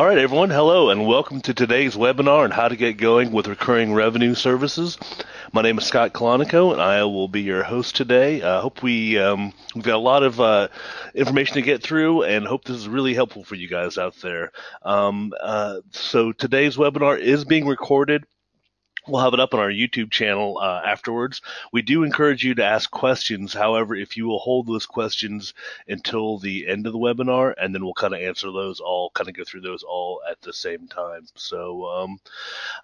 All right, everyone. Hello, and welcome to today's webinar on how to get going with recurring revenue services. My name is Scott Colonico, and I will be your host today. I uh, hope we um, we've got a lot of uh, information to get through, and hope this is really helpful for you guys out there. Um, uh, so today's webinar is being recorded. We'll have it up on our YouTube channel uh, afterwards. We do encourage you to ask questions. However, if you will hold those questions until the end of the webinar, and then we'll kind of answer those all, kind of go through those all at the same time. So um,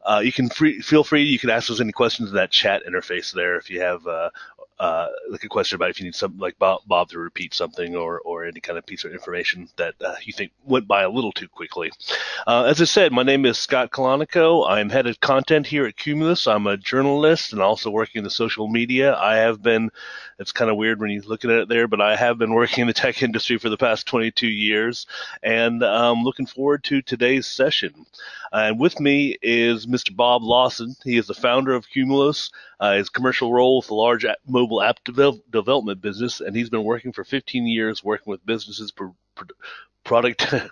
uh, you can free, feel free. You can ask us any questions in that chat interface there if you have uh, uh, like a question about if you need something like Bob, Bob, to repeat something or, or any kind of piece of information that uh, you think went by a little too quickly. Uh, as I said, my name is Scott Colonico. I'm head of content here at Cumulus. I'm a journalist and also working in the social media. I have been, it's kind of weird when you look at it there, but I have been working in the tech industry for the past 22 years and I'm looking forward to today's session. And with me is Mr. Bob Lawson. He is the founder of Cumulus. Uh, his commercial role with a large mobile app development business, and he's been working for 15 years working with businesses for, for product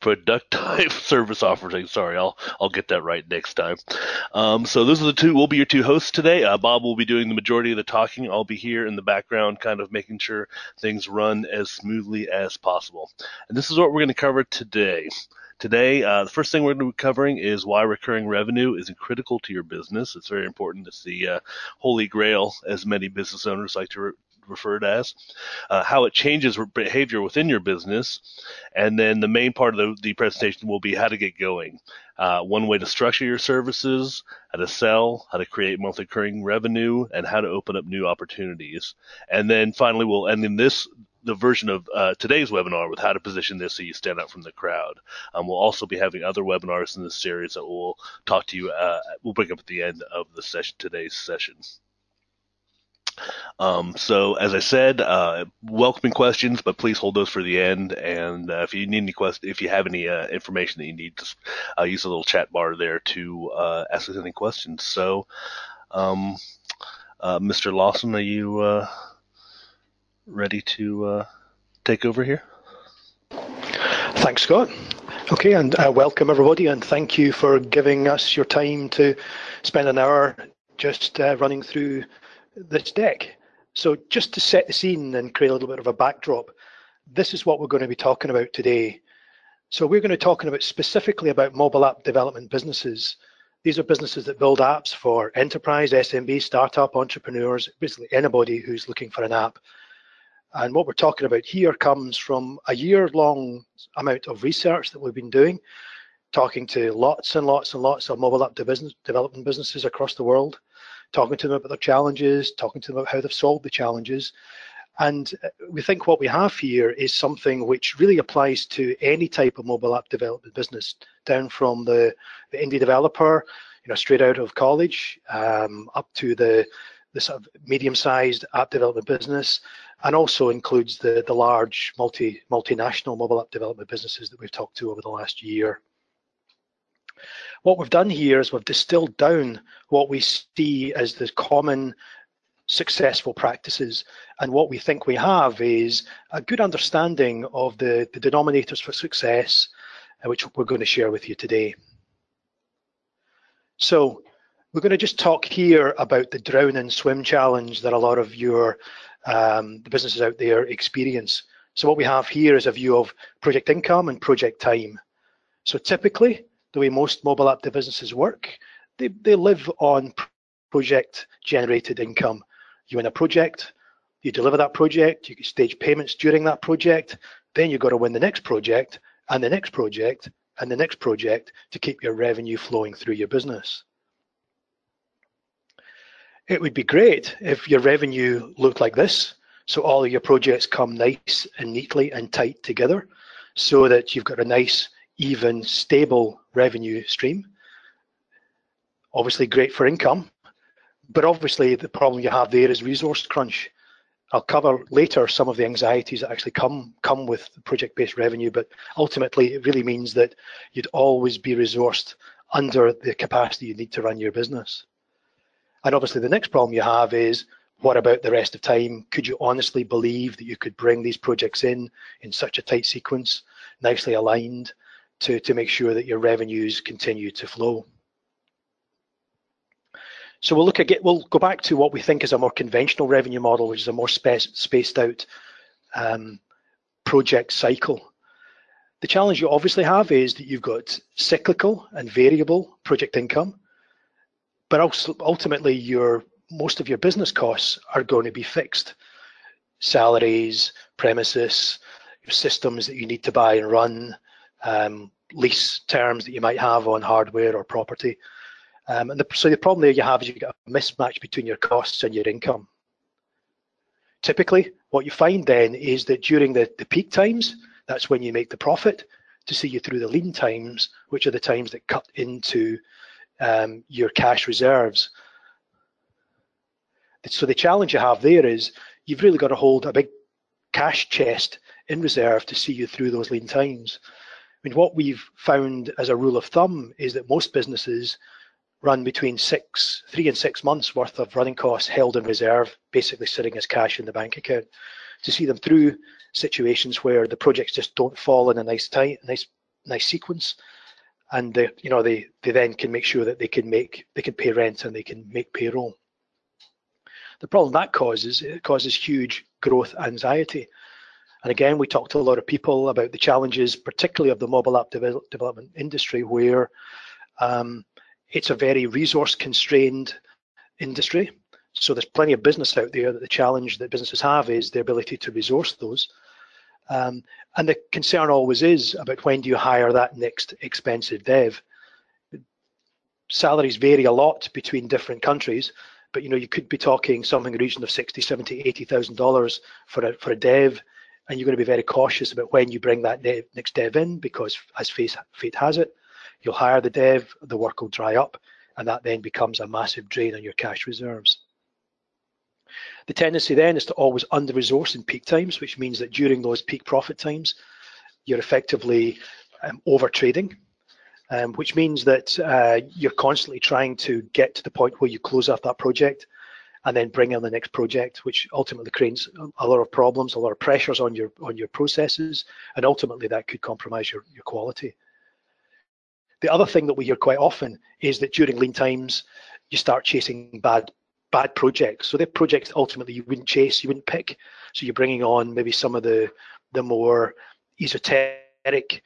productive service offering. Sorry, I'll I'll get that right next time. Um, so those are the two. We'll be your two hosts today. Uh, Bob will be doing the majority of the talking. I'll be here in the background, kind of making sure things run as smoothly as possible. And this is what we're going to cover today. Today, uh, the first thing we're going to be covering is why recurring revenue is critical to your business. It's very important. It's the uh, holy grail, as many business owners like to re- refer to as, uh, how it changes behavior within your business, and then the main part of the, the presentation will be how to get going. Uh, one way to structure your services, how to sell, how to create monthly recurring revenue, and how to open up new opportunities. And then finally, we'll end in this the version of uh, today's webinar with how to position this so you stand out from the crowd. Um, we'll also be having other webinars in this series that we'll talk to you. Uh, we'll bring up at the end of the session today's session. Um, so as I said, uh, welcoming questions, but please hold those for the end. And uh, if you need any questions, if you have any uh, information that you need, just uh, use the little chat bar there to uh, ask us any questions. So, um, uh, Mr. Lawson, are you ready to uh, take over here? Thanks, Scott. Okay, and uh, welcome everybody, and thank you for giving us your time to spend an hour just uh, running through this deck. So, just to set the scene and create a little bit of a backdrop, this is what we're going to be talking about today. So, we're going to be talking about specifically about mobile app development businesses. These are businesses that build apps for enterprise, SMB, startup, entrepreneurs, basically anybody who's looking for an app and what we're talking about here comes from a year-long amount of research that we've been doing, talking to lots and lots and lots of mobile app business, development businesses across the world, talking to them about their challenges, talking to them about how they've solved the challenges. And uh, we think what we have here is something which really applies to any type of mobile app development business, down from the, the indie developer, you know, straight out of college, um, up to the the sort of medium-sized app development business, and also includes the, the large multi, multinational mobile app development businesses that we've talked to over the last year. What we've done here is we've distilled down what we see as the common successful practices. And what we think we have is a good understanding of the, the denominators for success, uh, which we're going to share with you today. So we're going to just talk here about the drown and swim challenge that a lot of your um, the businesses out there experience. So what we have here is a view of project income and project time. So typically, the way most mobile app businesses work, they, they live on project generated income. You win a project, you deliver that project, you get stage payments during that project, then you've got to win the next project and the next project and the next project to keep your revenue flowing through your business. It would be great if your revenue looked like this. So all of your projects come nice and neatly and tight together so that you've got a nice, even, stable revenue stream. Obviously great for income, but obviously the problem you have there is resource crunch. I'll cover later some of the anxieties that actually come come with project-based revenue, but ultimately it really means that you'd always be resourced under the capacity you need to run your business. And obviously the next problem you have is what about the rest of time? Could you honestly believe that you could bring these projects in in such a tight sequence, nicely aligned? to, to make sure that your revenues continue to flow. So we'll look at we'll go back to what we think is a more conventional revenue model, which is a more spaced out um, project cycle. The challenge you obviously have is that you've got cyclical and variable project income, but also ultimately your most of your business costs are going to be fixed. Salaries, premises, systems that you need to buy and run, um, lease terms that you might have on hardware or property. Um, and the, so the problem there you have is you get a mismatch between your costs and your income. Typically, what you find then is that during the, the peak times, that's when you make the profit to see you through the lean times, which are the times that cut into um, your cash reserves. So the challenge you have there is you've really got to hold a big cash chest in reserve to see you through those lean times. I mean, what we've found as a rule of thumb is that most businesses run between six, three and six months worth of running costs held in reserve, basically sitting as cash in the bank account, to see them through situations where the projects just don't fall in a nice tight, nice, nice sequence, and they, you know, they they then can make sure that they can make they can pay rent and they can make payroll. The problem that causes it causes huge growth anxiety. And again, we talked to a lot of people about the challenges, particularly of the mobile app development industry, where um, it's a very resource constrained industry. So there's plenty of business out there that the challenge that businesses have is the ability to resource those. Um, and the concern always is about when do you hire that next expensive dev. Salaries vary a lot between different countries, but you know you could be talking something in the region of 60, 70, 80,000 dollars for a for a dev, and you're going to be very cautious about when you bring that dev, next dev in because as fate, fate has it, You'll hire the dev, the work will dry up, and that then becomes a massive drain on your cash reserves. The tendency then is to always under resource in peak times, which means that during those peak profit times, you're effectively um, over trading, um, which means that uh, you're constantly trying to get to the point where you close off that project and then bring in the next project, which ultimately creates a lot of problems, a lot of pressures on your on your processes, and ultimately that could compromise your, your quality. The other thing that we hear quite often is that during lean times, you start chasing bad bad projects. So they're projects ultimately you wouldn't chase, you wouldn't pick. So you're bringing on maybe some of the the more esoteric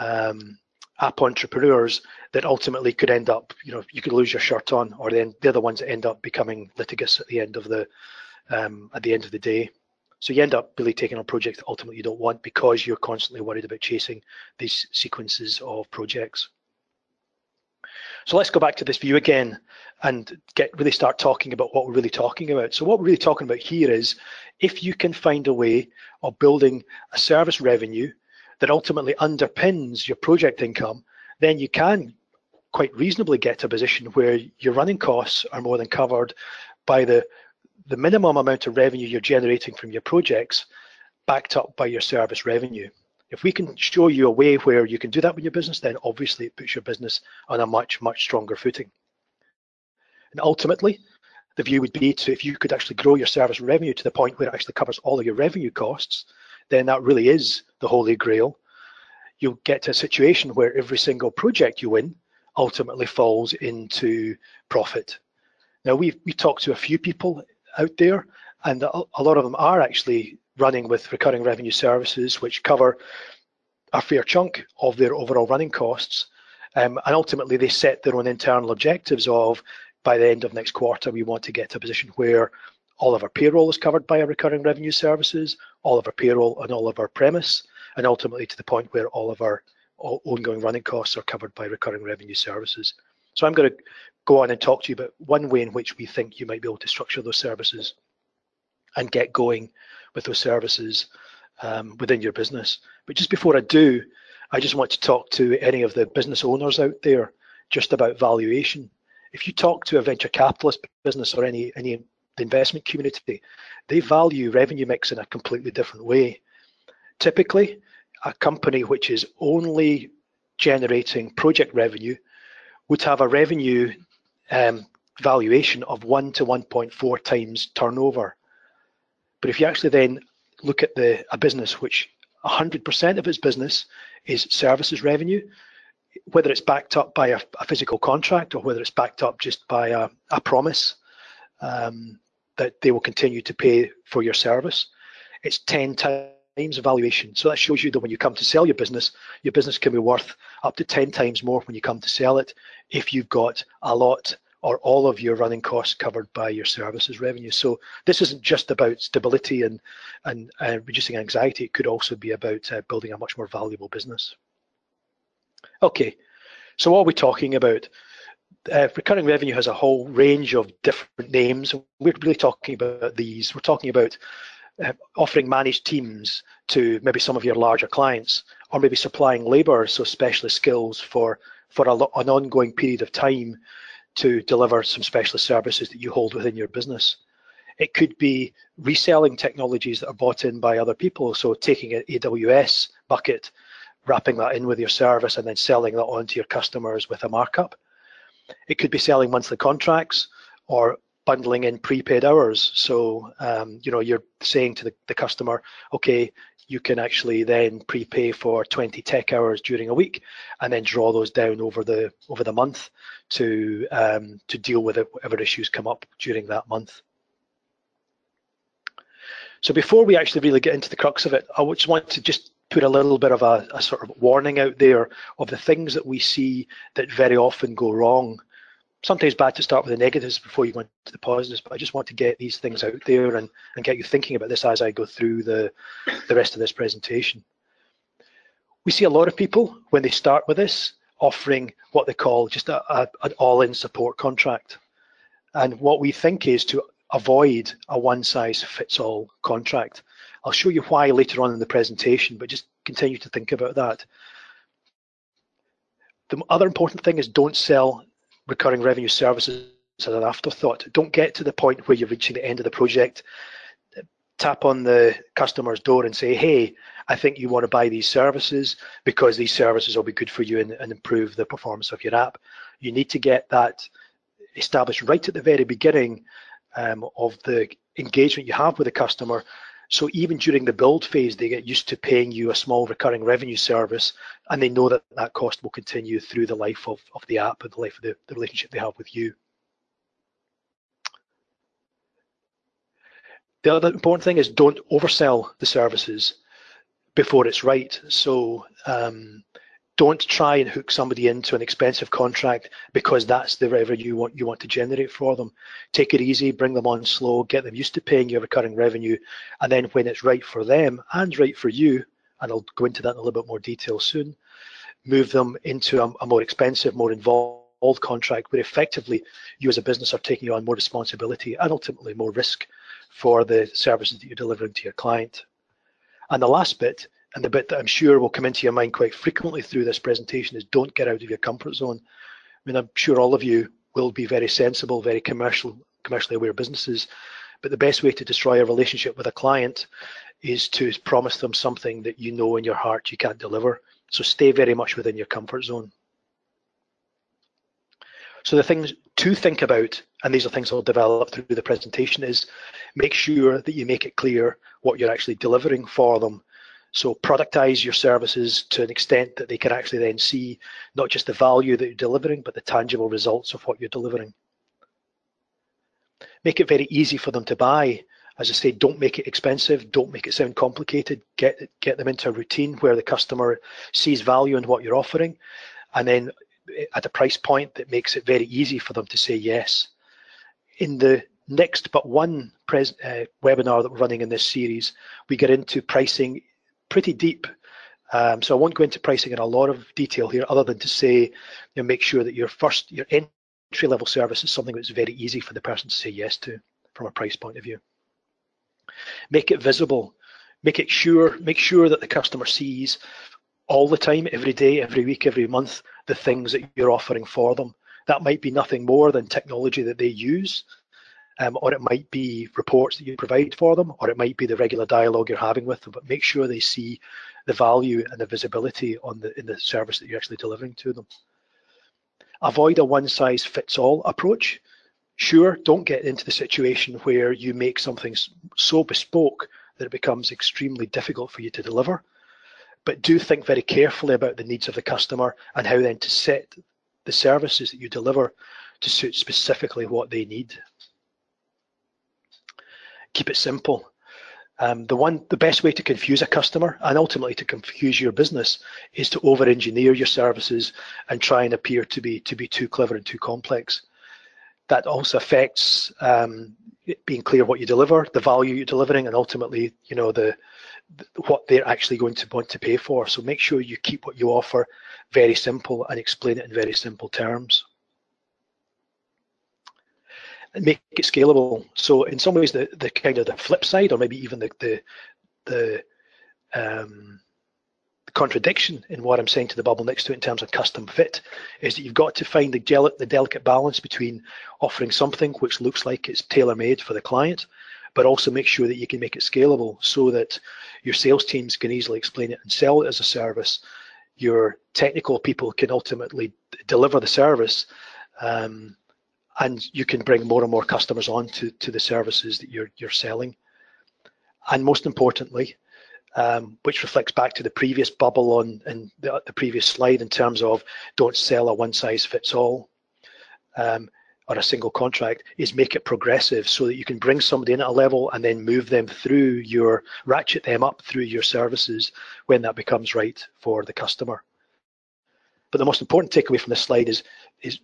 um, app entrepreneurs that ultimately could end up, you know, you could lose your shirt on, or then they're the ones that end up becoming litigious at the end of the um, at the end of the day. So you end up really taking on projects that ultimately you don't want because you're constantly worried about chasing these sequences of projects. So let's go back to this view again and get really start talking about what we're really talking about. So what we're really talking about here is if you can find a way of building a service revenue that ultimately underpins your project income, then you can quite reasonably get to a position where your running costs are more than covered by the, the minimum amount of revenue you're generating from your projects backed up by your service revenue. If we can show you a way where you can do that with your business, then obviously it puts your business on a much, much stronger footing. And ultimately, the view would be to if you could actually grow your service revenue to the point where it actually covers all of your revenue costs, then that really is the holy grail. You'll get to a situation where every single project you win ultimately falls into profit. Now we've we talked to a few people out there, and a, lot of them are actually running with recurring revenue services, which cover a fair chunk of their overall running costs. Um, and ultimately, they set their own internal objectives of by the end of next quarter, we want to get to a position where all of our payroll is covered by our recurring revenue services, all of our payroll and all of our premise, and ultimately to the point where all of our ongoing running costs are covered by recurring revenue services. So I'm going to go on and talk to you about one way in which we think you might be able to structure those services and get going with those services um, within your business. But just before I do, I just want to talk to any of the business owners out there just about valuation. If you talk to a venture capitalist business or any any investment community, they value revenue mix in a completely different way. Typically, a company which is only generating project revenue would have a revenue um, valuation of 1 to 1.4 times turnover. But if you actually then look at the a business which 100% of its business is services revenue, whether it's backed up by a, a physical contract or whether it's backed up just by a, a promise um, that they will continue to pay for your service. It's 10 times valuation. So that shows you that when you come to sell your business, your business can be worth up to 10 times more when you come to sell it if you've got a lot or all of your running costs covered by your services revenue. So this isn't just about stability and and uh, reducing anxiety. It could also be about uh, building a much more valuable business. Okay, so what are we talking about? Uh, recurring revenue has a whole range of different names. We're really talking about these. We're talking about uh, offering managed teams to maybe some of your larger clients, or maybe supplying labour, so specialist skills for for a, an ongoing period of time to deliver some specialist services that you hold within your business. It could be reselling technologies that are bought in by other people. So taking an AWS bucket, wrapping that in with your service and then selling that on to your customers with a markup. It could be selling monthly contracts or bundling in prepaid hours. So, um, you know, you're saying to the, the customer, okay, you can actually then prepay for 20 tech hours during a week and then draw those down over the over the month to um, to deal with it, whatever issues come up during that month. So before we actually really get into the crux of it, I just want to just put a little bit of a, a sort of warning out there of the things that we see that very often go wrong sometimes it's bad to start with the negatives before you go into the positives, but I just want to get these things out there and, and get you thinking about this as I go through the, the rest of this presentation. We see a lot of people when they start with this offering what they call just a, a, an all-in support contract. And what we think is to avoid a one-size-fits-all contract. I'll show you why later on in the presentation, but just continue to think about that. The other important thing is don't sell recurring revenue services as an afterthought. Don't get to the point where you're reaching the end of the project, tap on the customer's door and say, hey, I think you want to buy these services because these services will be good for you and, and improve the performance of your app. You need to get that established right at the very beginning um, of the engagement you have with the customer so even during the build phase, they get used to paying you a small recurring revenue service, and they know that that cost will continue through the life of, of the app and the life of the, the relationship they have with you. The other important thing is don't oversell the services before it's right. So um, don't try and hook somebody into an expensive contract because that's the revenue you want you want to generate for them. Take it easy, bring them on slow, get them used to paying your recurring revenue, and then when it's right for them and right for you, and I'll go into that in a little bit more detail soon, move them into a, a more expensive, more involved contract where effectively you as a business are taking on more responsibility and ultimately more risk for the services that you're delivering to your client. And the last bit and the bit that I'm sure will come into your mind quite frequently through this presentation is don't get out of your comfort zone. I mean, I'm sure all of you will be very sensible, very commercial, commercially aware businesses, but the best way to destroy a relationship with a client is to promise them something that you know in your heart you can't deliver. So stay very much within your comfort zone. So the things to think about, and these are things I'll develop through the presentation, is make sure that you make it clear what you're actually delivering for them so productize your services to an extent that they can actually then see not just the value that you're delivering, but the tangible results of what you're delivering. Make it very easy for them to buy. As I say, don't make it expensive. Don't make it sound complicated. Get get them into a routine where the customer sees value in what you're offering, and then at a price point that makes it very easy for them to say yes. In the next but one uh, webinar that we're running in this series, we get into pricing pretty deep. Um, so I won't go into pricing in a lot of detail here, other than to say, you know, make sure that your first, your entry level service is something that's very easy for the person to say yes to from a price point of view. Make it visible. Make it sure, make sure that the customer sees all the time, every day, every week, every month, the things that you're offering for them. That might be nothing more than technology that they use um, or it might be reports that you provide for them, or it might be the regular dialogue you're having with them, but make sure they see the value and the visibility on the in the service that you're actually delivering to them. Avoid a one-size-fits-all approach. Sure, don't get into the situation where you make something so bespoke that it becomes extremely difficult for you to deliver. but do think very carefully about the needs of the customer and how then to set the services that you deliver to suit specifically what they need. Keep it simple. Um, the one, the best way to confuse a customer and ultimately to confuse your business is to over-engineer your services and try and appear to be to be too clever and too complex. That also affects um, being clear what you deliver, the value you're delivering, and ultimately, you know, the, the what they're actually going to want to pay for. So make sure you keep what you offer very simple and explain it in very simple terms and make it scalable. So in some ways, the, the kind of the flip side, or maybe even the the the, um, the contradiction in what I'm saying to the bubble next to it in terms of custom fit, is that you've got to find the, gel- the delicate balance between offering something which looks like it's tailor-made for the client, but also make sure that you can make it scalable so that your sales teams can easily explain it and sell it as a service. Your technical people can ultimately deliver the service. Um, and you can bring more and more customers on to, to the services that you're, you're selling. And most importantly, um, which reflects back to the previous bubble on in the, the, previous slide in terms of don't sell a one size fits all um, or a single contract, is make it progressive so that you can bring somebody in at a level and then move them through your, ratchet them up through your services when that becomes right for the customer. But the most important takeaway from this slide is, is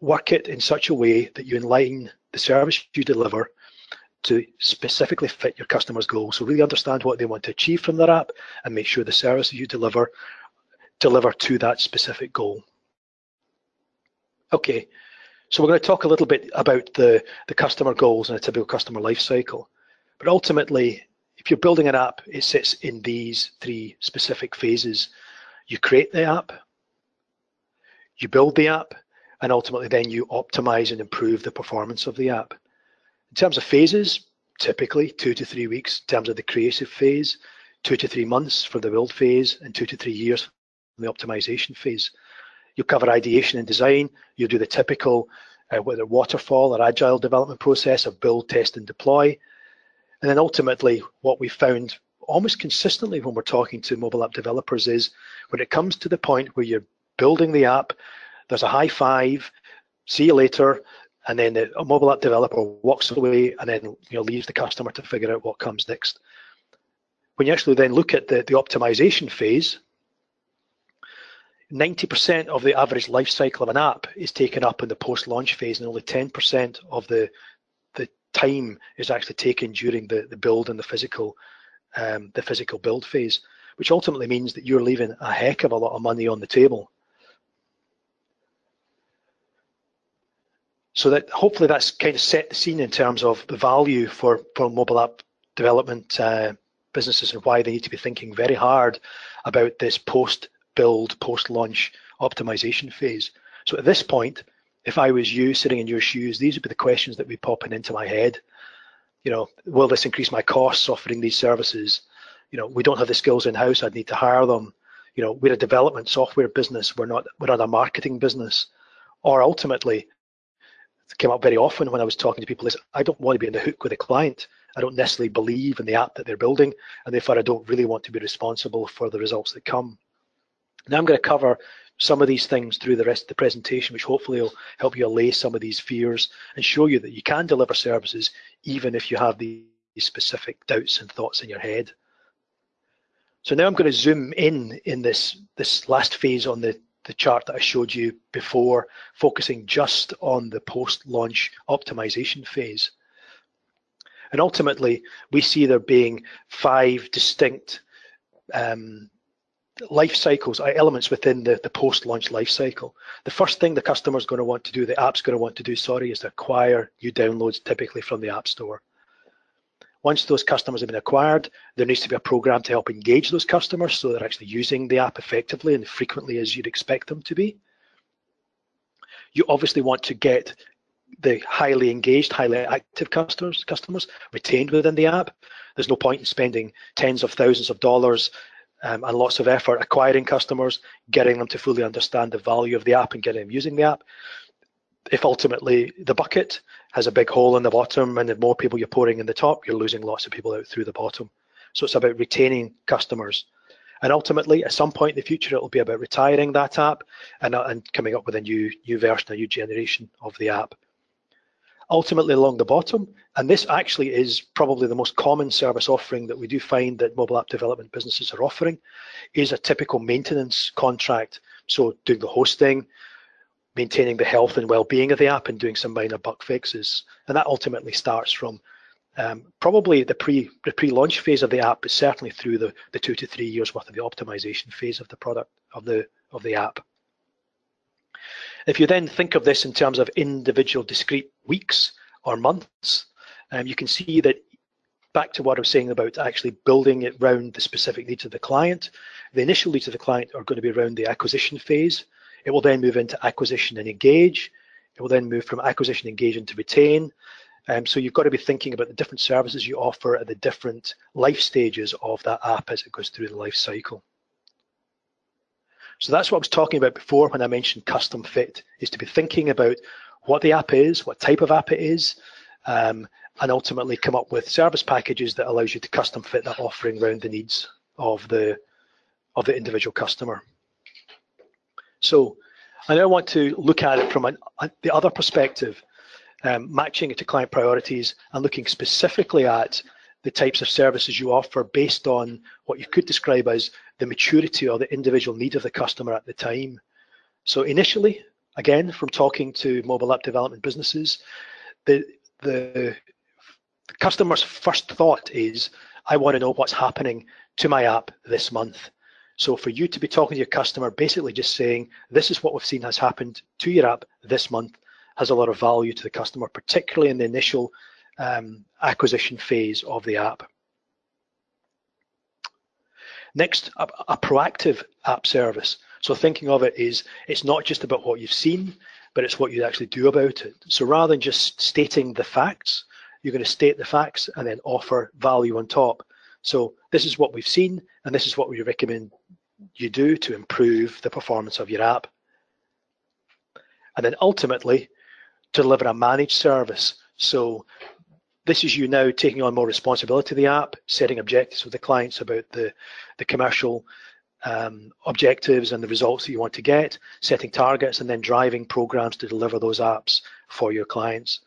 work it in such a way that you align the service you deliver to specifically fit your customers' goals. So really understand what they want to achieve from their app and make sure the services you deliver deliver to that specific goal. Okay, so we're going to talk a little bit about the, the customer goals and a typical customer lifecycle. But ultimately, if you're building an app, it sits in these three specific phases. You create the app, you build the app, and ultimately then you optimize and improve the performance of the app. In terms of phases, typically two to three weeks in terms of the creative phase, two to three months for the build phase, and two to three years for the optimization phase. You'll cover ideation and design. You'll do the typical, uh, whether waterfall or agile development process of build, test, and deploy. And then ultimately, what we found almost consistently when we're talking to mobile app developers is when it comes to the point where you're building the app, there's a high five, see you later, and then the mobile app developer walks away and then you know leaves the customer to figure out what comes next. When you actually then look at the, the optimization phase, 90% of the average life cycle of an app is taken up in the post-launch phase, and only 10% of the the time is actually taken during the, the build and the physical um, the physical build phase, which ultimately means that you're leaving a heck of a lot of money on the table so that hopefully that's kind of set the scene in terms of the value for, for mobile app development uh, businesses and why they need to be thinking very hard about this post-build, post-launch optimization phase. So at this point, if I was you sitting in your shoes, these would be the questions that would be popping into my head. You know, will this increase my costs offering these services? You know, we don't have the skills in-house, I'd need to hire them. You know, we're a development software business, we're not, we're not a marketing business. Or ultimately, came up very often when I was talking to people is I don't want to be in the hook with a client. I don't necessarily believe in the app that they're building, and therefore I don't really want to be responsible for the results that come. Now I'm going to cover some of these things through the rest of the presentation, which hopefully will help you allay some of these fears and show you that you can deliver services even if you have these specific doubts and thoughts in your head. So now I'm going to zoom in in this, this last phase on the the chart that I showed you before, focusing just on the post-launch optimization phase. And ultimately, we see there being five distinct um, life cycles, uh, elements within the, the post-launch life cycle. The first thing the customer is going to want to do, the app's going to want to do, sorry, is to acquire new downloads typically from the App Store. Once those customers have been acquired, there needs to be a program to help engage those customers so they're actually using the app effectively and frequently as you'd expect them to be. You obviously want to get the highly engaged, highly active customers customers retained within the app. There's no point in spending tens of thousands of dollars um, and lots of effort acquiring customers, getting them to fully understand the value of the app and getting them using the app if ultimately the bucket has a big hole in the bottom and the more people you're pouring in the top, you're losing lots of people out through the bottom. So it's about retaining customers. And ultimately, at some point in the future, it will be about retiring that app and, uh, and coming up with a new, new version, a new generation of the app. Ultimately, along the bottom, and this actually is probably the most common service offering that we do find that mobile app development businesses are offering, is a typical maintenance contract. So doing the hosting, maintaining the health and well-being of the app and doing some minor bug fixes. And that ultimately starts from um, probably the pre the pre-launch phase of the app, but certainly through the, the two to three years worth of the optimization phase of the product of the of the app. If you then think of this in terms of individual discrete weeks or months, um, you can see that back to what I was saying about actually building it around the specific needs of the client. The initial needs of the client are going to be around the acquisition phase. It will then move into acquisition and engage. It will then move from acquisition, engage into retain. Um, so you've got to be thinking about the different services you offer at the different life stages of that app as it goes through the life cycle. So that's what I was talking about before when I mentioned custom fit, is to be thinking about what the app is, what type of app it is, um, and ultimately come up with service packages that allows you to custom fit that offering around the needs of the of the individual customer. So I now want to look at it from an, the other perspective, um, matching it to client priorities and looking specifically at the types of services you offer based on what you could describe as the maturity or the individual need of the customer at the time. So initially, again, from talking to mobile app development businesses, the, the, the customer's first thought is, I want to know what's happening to my app this month. So for you to be talking to your customer, basically just saying, this is what we've seen has happened to your app this month, has a lot of value to the customer, particularly in the initial um, acquisition phase of the app. Next, a, a, proactive app service. So thinking of it is, it's not just about what you've seen, but it's what you actually do about it. So rather than just stating the facts, you're going to state the facts and then offer value on top. So this is what we've seen, and this is what we recommend you do to improve the performance of your app. And then ultimately, to deliver a managed service. So this is you now taking on more responsibility of the app, setting objectives with the clients about the, the commercial um, objectives and the results that you want to get, setting targets, and then driving programs to deliver those apps for your clients.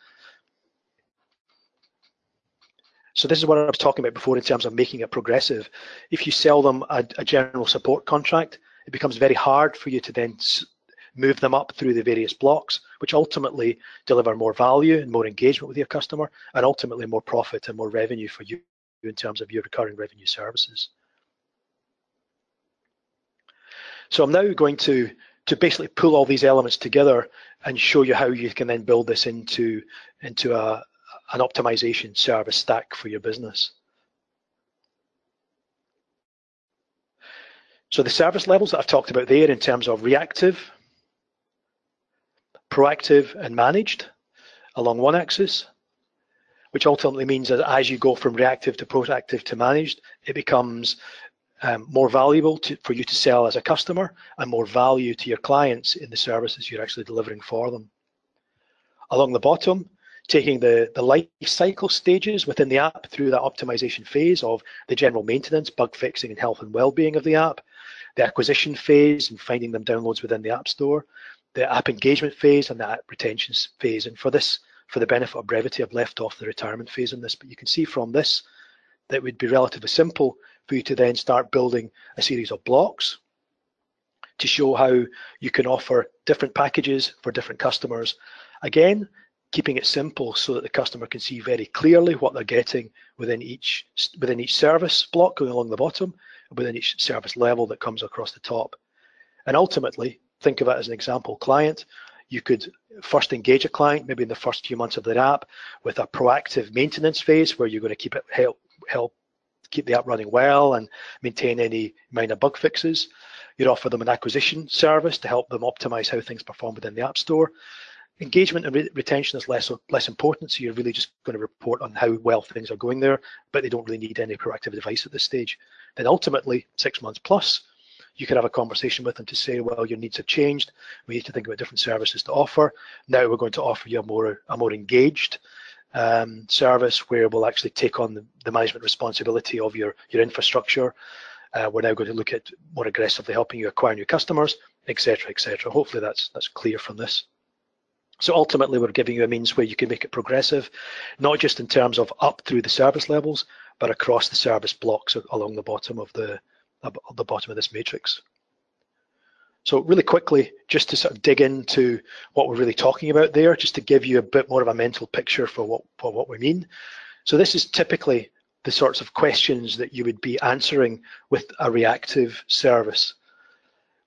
So this is what I was talking about before in terms of making it progressive. If you sell them a, a general support contract, it becomes very hard for you to then move them up through the various blocks, which ultimately deliver more value and more engagement with your customer, and ultimately more profit and more revenue for you in terms of your recurring revenue services. So I'm now going to, to basically pull all these elements together and show you how you can then build this into, into a, an optimization service stack for your business. So the service levels that I've talked about there in terms of reactive, proactive and managed along one axis, which ultimately means that as you go from reactive to proactive to managed, it becomes um, more valuable to, for you to sell as a customer and more value to your clients in the services you're actually delivering for them. Along the bottom, taking the, the life cycle stages within the app through that optimization phase of the general maintenance, bug fixing and health and well-being of the app, the acquisition phase and finding them downloads within the app store, the app engagement phase and the app retention phase. And for this, for the benefit of brevity, I've left off the retirement phase in this, but you can see from this that would be relatively simple for you to then start building a series of blocks to show how you can offer different packages for different customers. Again, keeping it simple so that the customer can see very clearly what they're getting within each within each service block going along the bottom, within each service level that comes across the top. And ultimately, think of it as an example client. You could first engage a client, maybe in the first few months of their app, with a proactive maintenance phase where you're going to keep it help help keep the app running well and maintain any minor bug fixes. You'd offer them an acquisition service to help them optimize how things perform within the App Store. Engagement and re retention is less less important, so you're really just going to report on how well things are going there, but they don't really need any proactive advice at this stage. Then ultimately, six months plus, you could have a conversation with them to say, well, your needs have changed. We need to think about different services to offer. Now we're going to offer you a more a more engaged um, service where we'll actually take on the, the, management responsibility of your your infrastructure Uh, we're now going to look at more aggressively helping you acquire new customers, etc., etc. Hopefully that's that's clear from this. So ultimately, we're giving you a means where you can make it progressive, not just in terms of up through the service levels, but across the service blocks along the bottom of the, the bottom of this matrix. So really quickly, just to sort of dig into what we're really talking about there, just to give you a bit more of a mental picture for what, for what we mean. So this is typically the sorts of questions that you would be answering with a reactive service.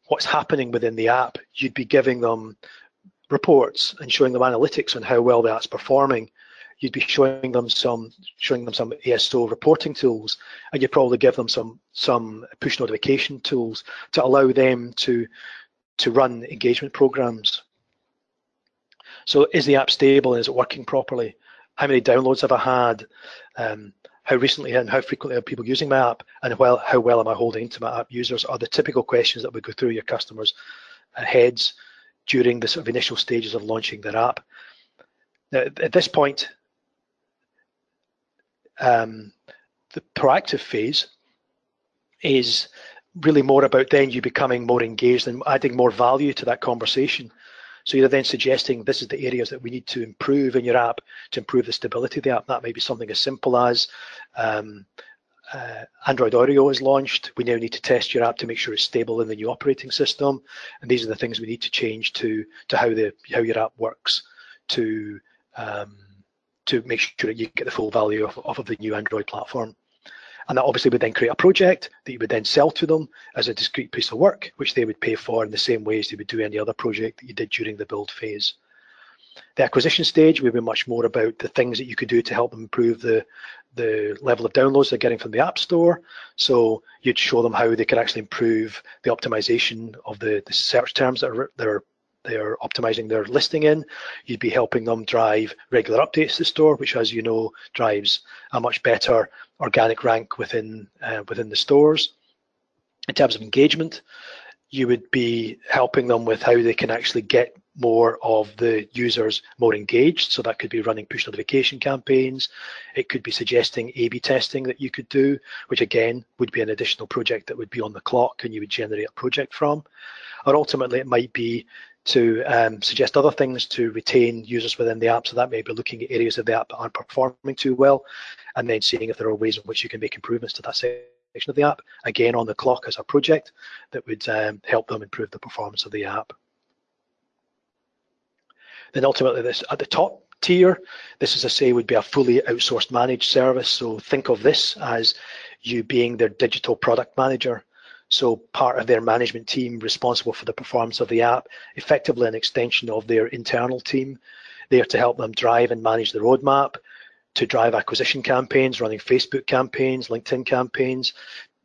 What's happening within the app? You'd be giving them reports and showing them analytics on how well that's performing. You'd be showing them some showing them some ASO reporting tools, and you'd probably give them some some push notification tools to allow them to to run engagement programs. So is the app stable? Is it working properly? How many downloads have I had? Um, how recently and how frequently are people using my app? And well, how well am I holding to my app users? Are the typical questions that would go through your customers' heads during the sort of initial stages of launching their app. Now, at this point, um, the proactive phase is really more about then you becoming more engaged and adding more value to that conversation. So you're then suggesting this is the areas that we need to improve in your app to improve the stability of the app. That may be something as simple as um, uh, Android Oreo is launched. We now need to test your app to make sure it's stable in the new operating system. And these are the things we need to change to to how the how your app works to um, to make sure that you get the full value of, of the new Android platform. And that obviously would then create a project that you would then sell to them as a discrete piece of work, which they would pay for in the same way as they would do any other project that you did during the build phase. The acquisition stage would be much more about the things that you could do to help improve the, the level of downloads they're getting from the App Store. So you'd show them how they could actually improve the optimization of the, the search terms that are, that are they're optimizing their listing in. You'd be helping them drive regular updates to the store, which, as you know, drives a much better organic rank within uh, within the stores. In terms of engagement, you would be helping them with how they can actually get more of the users more engaged. So that could be running push notification campaigns. It could be suggesting A-B testing that you could do, which again would be an additional project that would be on the clock and you would generate a project from. Or ultimately it might be to um, suggest other things to retain users within the app. So that may be looking at areas of the app that aren't performing too well and then seeing if there are ways in which you can make improvements to that section of the app, again on the clock as a project that would um, help them improve the performance of the app. Then ultimately this at the top tier, this as I say would be a fully outsourced managed service. So think of this as you being their digital product manager. So part of their management team responsible for the performance of the app, effectively an extension of their internal team, there to help them drive and manage the roadmap, to drive acquisition campaigns, running Facebook campaigns, LinkedIn campaigns,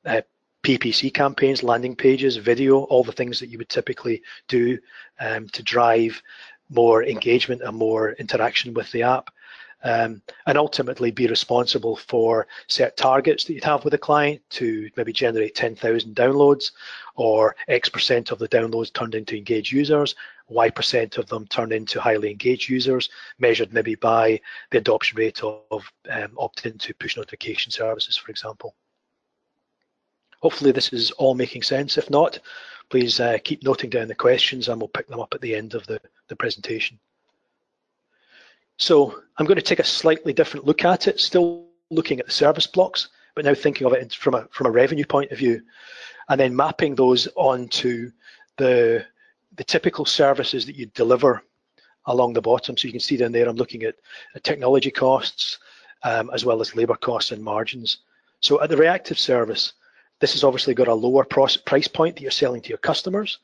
uh, PPC campaigns, landing pages, video, all the things that you would typically do um, to drive more engagement and more interaction with the app. Um, and ultimately be responsible for set targets that you'd have with a client to maybe generate 10,000 downloads or X percent of the downloads turned into engaged users, Y percent of them turned into highly engaged users, measured maybe by the adoption rate of, um, opt-in to push notification services, for example. Hopefully this is all making sense. If not, please uh, keep noting down the questions and we'll pick them up at the end of the, the presentation. So I'm going to take a slightly different look at it, still looking at the service blocks, but now thinking of it from a, from a revenue point of view, and then mapping those onto the, the typical services that you deliver along the bottom. So you can see down there, I'm looking at, at technology costs, um, as well as labor costs and margins. So at the reactive service, this has obviously got a lower price point that you're selling to your customers.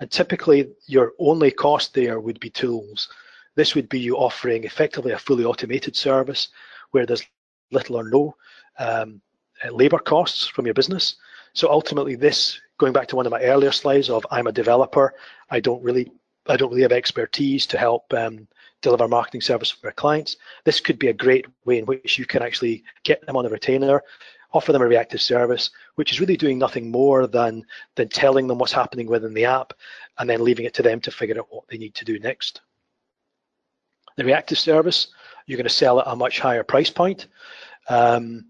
And typically your only cost there would be tools. This would be you offering effectively a fully automated service where there's little or no um, uh, labor costs from your business. So ultimately this, going back to one of my earlier slides of I'm a developer, I don't really, I don't really have expertise to help um, deliver marketing service for our clients. This could be a great way in which you can actually get them on a retainer, offer them a reactive service, which is really doing nothing more than, than telling them what's happening within the app and then leaving it to them to figure out what they need to do next. The reactive service, you're going to sell at a much higher price point. Um,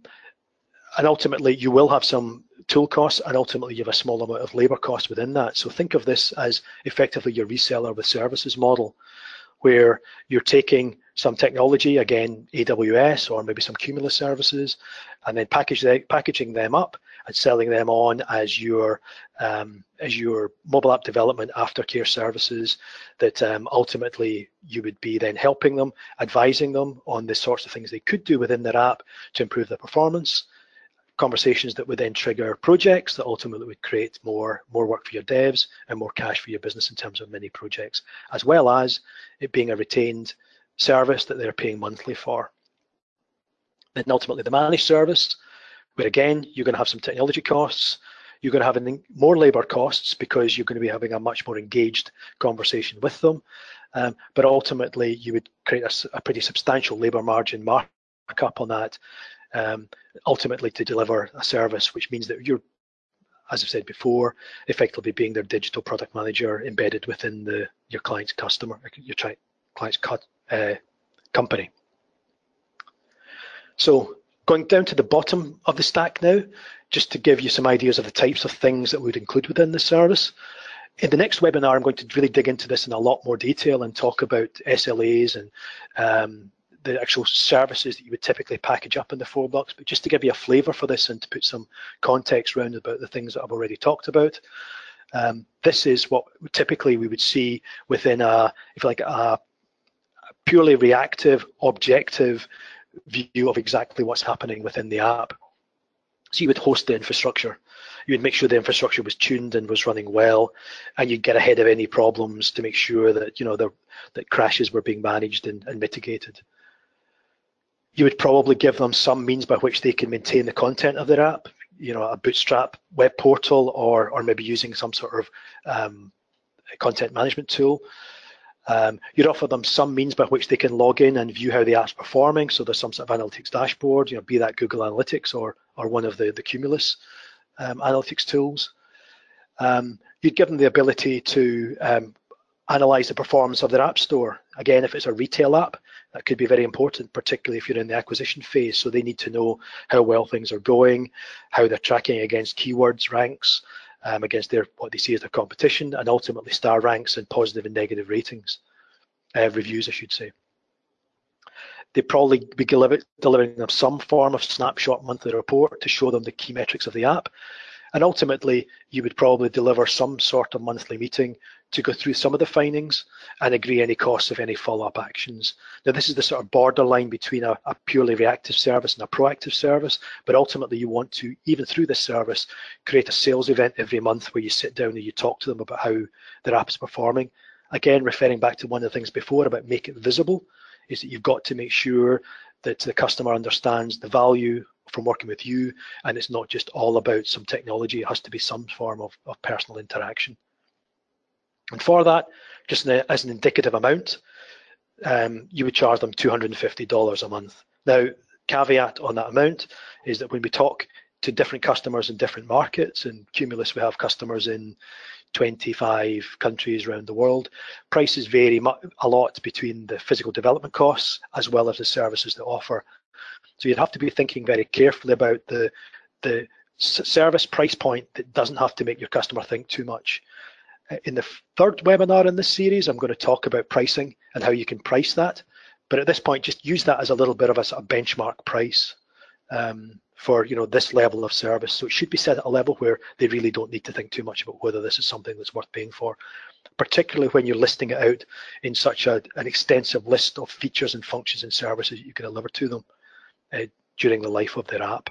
and ultimately, you will have some tool costs, and ultimately you have a small amount of labor costs within that. So think of this as effectively your reseller with services model, where you're taking some technology, again, AWS or maybe some Kumulos services, and then package they, packaging them up and selling them on as your um, as your mobile app development aftercare services that um, ultimately you would be then helping them, advising them on the sorts of things they could do within their app to improve their performance, conversations that would then trigger projects that ultimately would create more, more work for your devs and more cash for your business in terms of many projects, as well as it being a retained service that they're paying monthly for. Then ultimately the managed service, where again, you're going to have some technology costs, you're going to have more labor costs because you're going to be having a much more engaged conversation with them. Um, but ultimately, you would create a, a pretty substantial labor margin markup on that um, ultimately to deliver a service, which means that you're, as I've said before, effectively being their digital product manager embedded within the your client's customer, your client's uh, company. So going down to the bottom of the stack now, just to give you some ideas of the types of things that we would include within the service. In the next webinar, I'm going to really dig into this in a lot more detail and talk about SLAs and um, the actual services that you would typically package up in the four blocks, but just to give you a flavour for this and to put some context around about the things that I've already talked about. Um, this is what typically we would see within a, if like a purely reactive, objective view of exactly what's happening within the app. So you would host the infrastructure. You would make sure the infrastructure was tuned and was running well, and you'd get ahead of any problems to make sure that you know the, that crashes were being managed and, and mitigated you would probably give them some means by which they can maintain the content of their app, you know, a Bootstrap web portal or, or maybe using some sort of um, content management tool. Um, you'd offer them some means by which they can log in and view how the app's performing. So there's some sort of analytics dashboard, you know, be that Google Analytics or or one of the the Kumulos um, analytics tools. Um, you'd give them the ability to um, analyze the performance of their app store. Again, if it's a retail app, that could be very important, particularly if you're in the acquisition phase. So they need to know how well things are going, how they're tracking against keywords, ranks, um, against their what they see as their competition, and ultimately star ranks and positive and negative ratings, uh, reviews, I should say. They'd probably be delivering them some form of snapshot monthly report to show them the key metrics of the app. And ultimately, you would probably deliver some sort of monthly meeting to go through some of the findings and agree any costs of any follow-up actions. Now, this is the sort of borderline between a, a, purely reactive service and a proactive service, but ultimately you want to, even through this service, create a sales event every month where you sit down and you talk to them about how their app is performing. Again, referring back to one of the things before about make it visible, is that you've got to make sure that the customer understands the value from working with you and it's not just all about some technology, it has to be some form of, of personal interaction. And for that, just as an indicative amount, um, you would charge them $250 a month. Now, caveat on that amount is that when we talk to different customers in different markets, and Kumulos, we have customers in 25 countries around the world, prices vary a lot between the physical development costs as well as the services they offer. So you'd have to be thinking very carefully about the, the service price point that doesn't have to make your customer think too much. Uh, in the third webinar in this series, I'm going to talk about pricing and how you can price that. But at this point, just use that as a little bit of a, sort of benchmark price um, for you know this level of service. So it should be set at a level where they really don't need to think too much about whether this is something that's worth paying for, particularly when you're listing it out in such a, an extensive list of features and functions and services you can deliver to them uh, during the life of their app.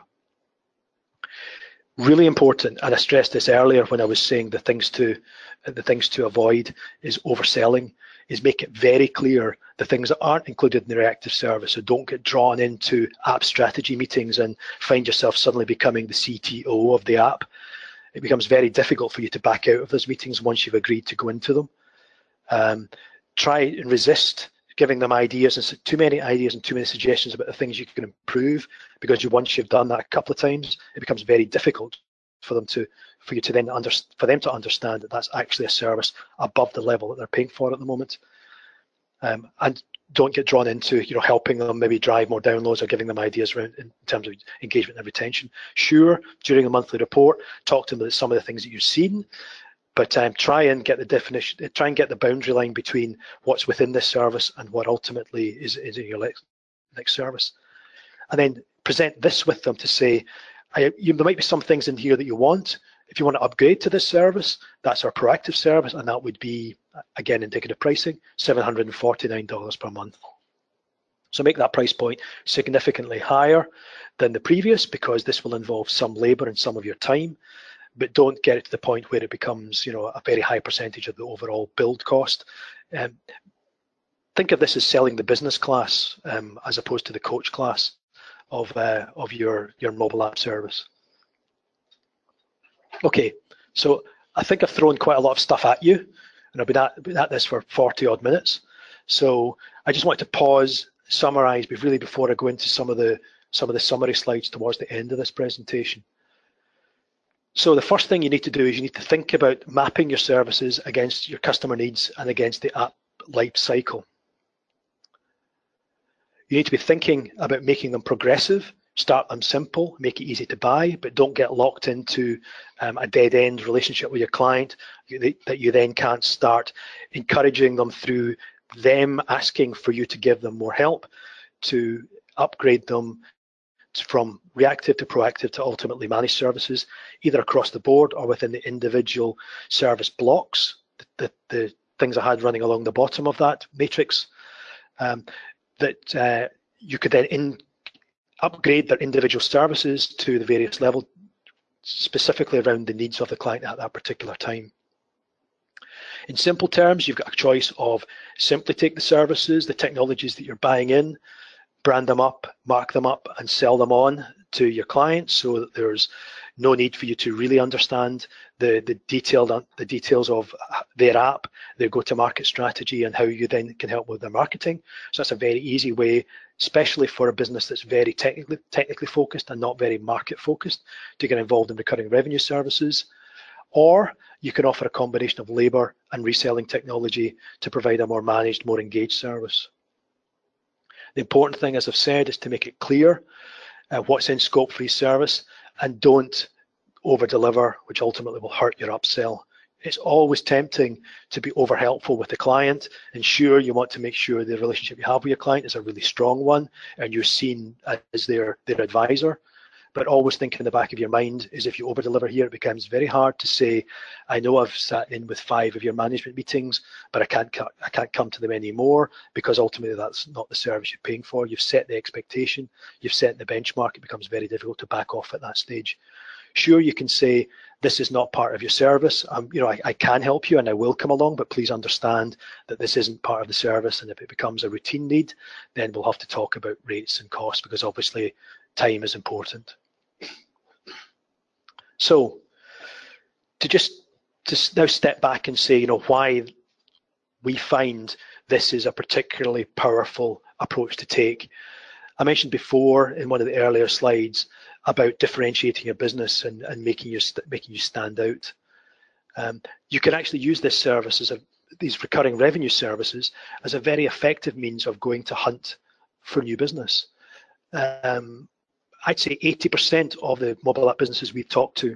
Really important and i stressed this earlier when i was saying the things to the things to avoid is overselling is make it very clear the things that aren't included in the reactive service. So don't get drawn into app strategy meetings and find yourself suddenly becoming the cto of the app. It becomes very difficult for you to back out of those meetings once you've agreed to go into them. Um, try and resist giving them ideas and too many ideas and too many suggestions about the things you can improve because you once you've done that a couple of times it becomes very difficult for them to for you to then under, for them to understand that that's actually a service above the level that they're paying for at the moment Um, and don't get drawn into you know helping them maybe drive more downloads or giving them ideas around in terms of engagement and retention. Sure, during a monthly report, talk to them about some of the things that you've seen, but um, try and get the definition, try and get the boundary line between what's within this service and what ultimately is, is in your next, next service. And then present this with them to say, I, you, there might be some things in here that you want. If you want to upgrade to this service, that's our proactive service, and that would be, again, indicative pricing, $749 per month. So make that price point significantly higher than the previous because this will involve some labor and some of your time, but don't get it to the point where it becomes, you know, a very high percentage of the overall build cost. Um, think of this as selling the business class um, as opposed to the coach class of uh, of your your mobile app service. Okay, so I think I've thrown quite a lot of stuff at you, and I've been at, been at this for 40 odd minutes. So I just want to pause, summarize but really before I go into some of the some of the summary slides towards the end of this presentation. So the first thing you need to do is you need to think about mapping your services against your customer needs and against the app life cycle. You need to be thinking about making them progressive, start them simple, make it easy to buy, but don't get locked into um, a dead end relationship with your client that you then can't start encouraging them through them asking for you to give them more help to upgrade them from reactive to proactive to ultimately managed services, either across the board or within the individual service blocks, the, the, the things I had running along the bottom of that matrix. Um, that uh, you could then in, upgrade their individual services to the various level, specifically around the needs of the client at that particular time. In simple terms, you've got a choice of simply take the services, the technologies that you're buying in, brand them up, mark them up, and sell them on to your clients so that there's no need for you to really understand the, the detailed the details of their app, their go-to-market strategy, and how you then can help with their marketing. So that's a very easy way, especially for a business that's very technically technically focused and not very market focused, to get involved in recurring revenue services. Or you can offer a combination of labor and reselling technology to provide a more managed, more engaged service. The important thing, as I've said, is to make it clear uh, what's in scope for each service and don't over deliver, which ultimately will hurt your upsell. It's always tempting to be over helpful with the client. And sure, you want to make sure the relationship you have with your client is a really strong one and you're seen as their, their advisor. But always think in the back of your mind is if you over deliver here, it becomes very hard to say, I know I've sat in with five of your management meetings, but I can't I can't come to them anymore because ultimately that's not the service you're paying for. You've set the expectation, you've set the benchmark. It becomes very difficult to back off at that stage. Sure, you can say this is not part of your service. Um, you know, I, I can help you and I will come along, but please understand that this isn't part of the service. And if it becomes a routine need, then we'll have to talk about rates and costs because obviously time is important. So to just to now step back and say, you know, why we find this is a particularly powerful approach to take. I mentioned before in one of the earlier slides about differentiating your business and, and making you making you stand out. Um, you can actually use this service as a these recurring revenue services as a very effective means of going to hunt for new business. Um, I'd say 80% of the mobile app businesses we've talked to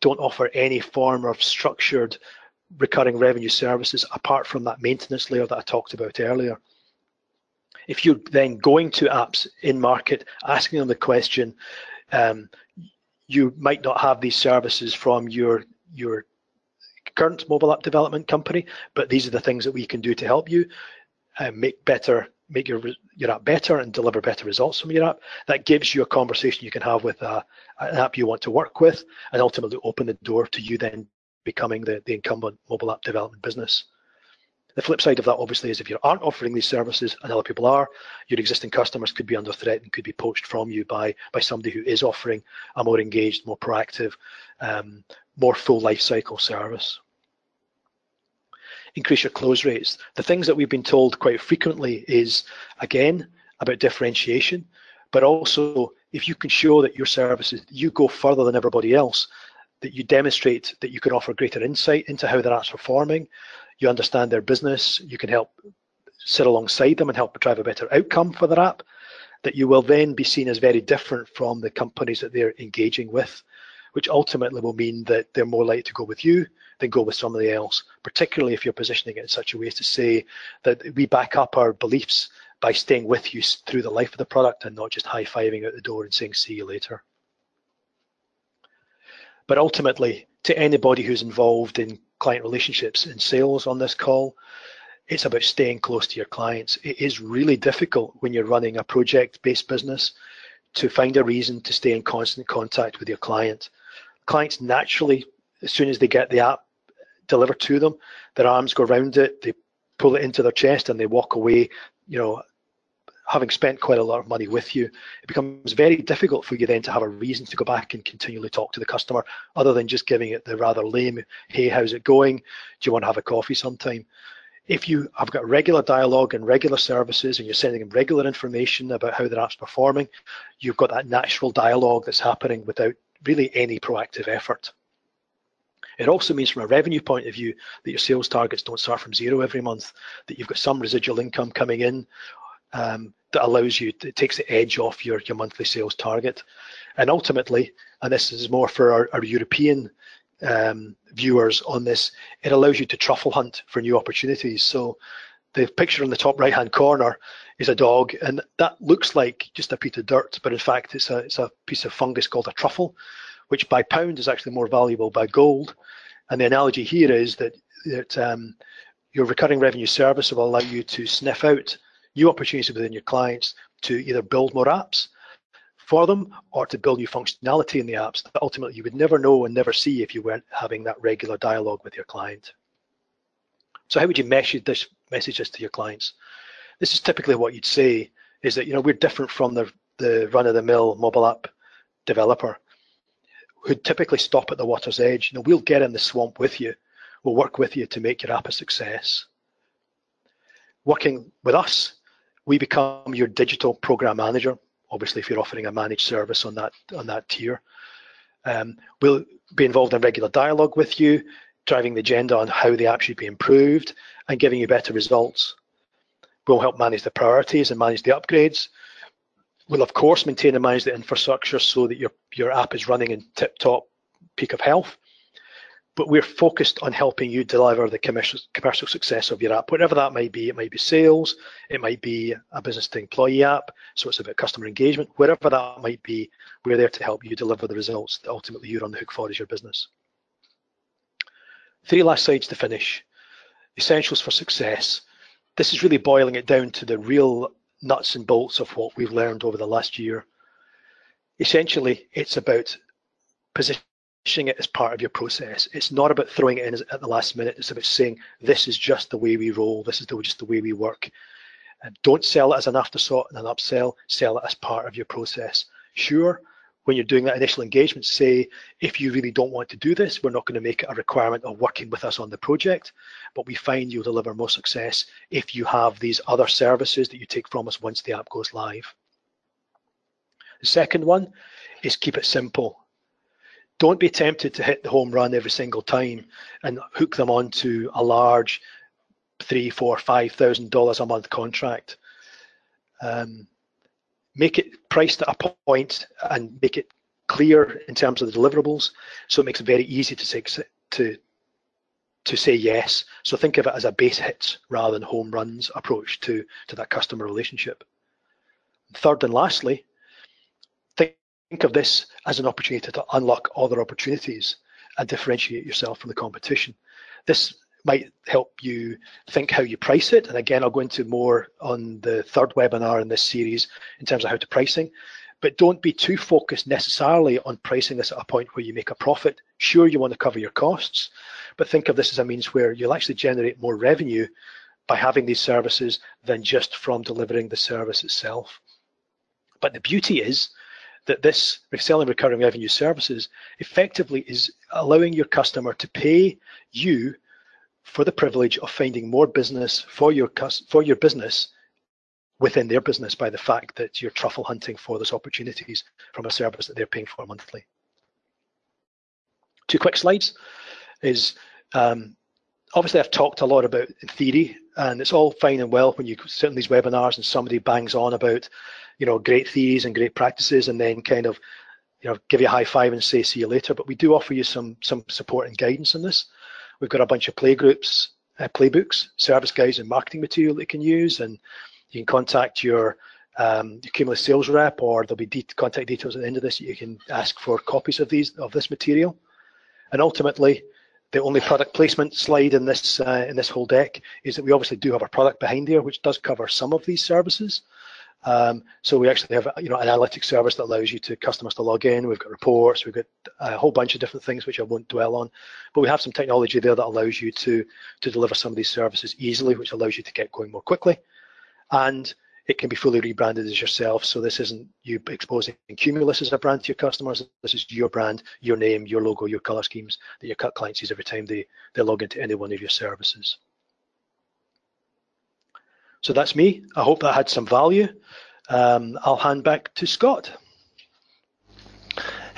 don't offer any form of structured recurring revenue services apart from that maintenance layer that I talked about earlier. If you're then going to apps in market, asking them the question, um, you might not have these services from your your current mobile app development company, but these are the things that we can do to help you uh, make better make your your app better and deliver better results from your app. That gives you a conversation you can have with a, an app you want to work with, and ultimately open the door to you then becoming the, the incumbent mobile app development business. The flip side of that obviously is if you aren't offering these services and other people are, your existing customers could be under threat and could be poached from you by by somebody who is offering a more engaged, more proactive, um, more full life cycle service increase your close rates. The things that we've been told quite frequently is, again, about differentiation, but also if you can show that your services, you go further than everybody else, that you demonstrate that you can offer greater insight into how their apps are performing, you understand their business, you can help sit alongside them and help drive a better outcome for their app, that you will then be seen as very different from the companies that they're engaging with, which ultimately will mean that they're more likely to go with you than go with somebody else, particularly if you're positioning it in such a way as to say that we back up our beliefs by staying with you through the life of the product and not just high-fiving out the door and saying, see you later. But ultimately, to anybody who's involved in client relationships and sales on this call, it's about staying close to your clients. It is really difficult when you're running a project-based business to find a reason to stay in constant contact with your client. Clients naturally, as soon as they get the app delivered to them, their arms go around it, they pull it into their chest and they walk away, you know, having spent quite a lot of money with you. It becomes very difficult for you then to have a reason to go back and continually talk to the customer other than just giving it the rather lame, hey, how's it going? Do you want to have a coffee sometime? if you have got regular dialogue and regular services and you're sending them regular information about how their app's performing, you've got that natural dialogue that's happening without really any proactive effort. It also means from a revenue point of view that your sales targets don't start from zero every month, that you've got some residual income coming in um, that allows you, it takes the edge off your, your monthly sales target. And ultimately, and this is more for our, our European um, viewers on this, it allows you to truffle hunt for new opportunities. So the picture in the top right hand corner is a dog and that looks like just a piece of dirt, but in fact it's a, it's a piece of fungus called a truffle, which by pound is actually more valuable by gold. And the analogy here is that, that um, your recurring revenue service will allow you to sniff out new opportunities within your clients to either build more apps for them or to build new functionality in the apps that ultimately you would never know and never see if you weren't having that regular dialogue with your client. So how would you message this messages to your clients? This is typically what you'd say is that you know we're different from the the run-of-the-mill mobile app developer who typically stop at the water's edge. You know, we'll get in the swamp with you. We'll work with you to make your app a success. Working with us, we become your digital program manager obviously if you're offering a managed service on that on that tier. Um, we'll be involved in regular dialogue with you, driving the agenda on how the app should be improved and giving you better results. We'll help manage the priorities and manage the upgrades. We'll of course maintain and manage the infrastructure so that your, your app is running in tip-top peak of health but we're focused on helping you deliver the commercial, commercial success of your app, whatever that might be. It might be sales, it might be a business to employee app, so it's about customer engagement, whatever that might be, we're there to help you deliver the results that ultimately you're on the hook for as your business. Three last slides to finish. Essentials for success. This is really boiling it down to the real nuts and bolts of what we've learned over the last year. Essentially, it's about position it as part of your process. It's not about throwing it in at the last minute. It's about saying, this is just the way we roll. This is just the way we work. And don't sell it as an afterthought and an upsell. Sell it as part of your process. Sure, when you're doing that initial engagement, say, if you really don't want to do this, we're not going to make it a requirement of working with us on the project, but we find you'll deliver more success if you have these other services that you take from us once the app goes live. The second one is keep it simple don't be tempted to hit the home run every single time and hook them onto a large three, four, five thousand dollars a month contract. Um, make it priced at a point and make it clear in terms of the deliverables, so it makes it very easy to say, to to say yes. So think of it as a base hits rather than home runs approach to to that customer relationship. Third and lastly, think of this as an opportunity to unlock other opportunities and differentiate yourself from the competition. This might help you think how you price it. And again, I'll go into more on the third webinar in this series in terms of how to pricing. But don't be too focused necessarily on pricing this at a point where you make a profit. Sure, you want to cover your costs, but think of this as a means where you'll actually generate more revenue by having these services than just from delivering the service itself. But the beauty is that this selling recurring revenue services effectively is allowing your customer to pay you for the privilege of finding more business for your for your business within their business by the fact that you're truffle hunting for those opportunities from a service that they're paying for monthly. Two quick slides is um, obviously, I've talked a lot about theory, and it's all fine and well when you sit in these webinars and somebody bangs on about, you know, great theories and great practices, and then kind of, you know, give you a high five and say see you later. But we do offer you some some support and guidance in this. We've got a bunch of play groups, uh, playbooks, service guides, and marketing material that you can use, and you can contact your um, Kumulos sales rep, or there'll be de contact details at the end of this. You can ask for copies of these of this material, and ultimately, the only product placement slide in this uh, in this whole deck is that we obviously do have a product behind here, which does cover some of these services. Um, so we actually have you know an analytics service that allows you to customers to log in. We've got reports, we've got a whole bunch of different things which I won't dwell on, but we have some technology there that allows you to to deliver some of these services easily, which allows you to get going more quickly. And it can be fully rebranded as yourself. So this isn't you exposing Kumulos as a brand to your customers. This is your brand, your name, your logo, your color schemes that your client sees every time they, they log into any one of your services. So that's me. I hope that had some value. Um, I'll hand back to Scott.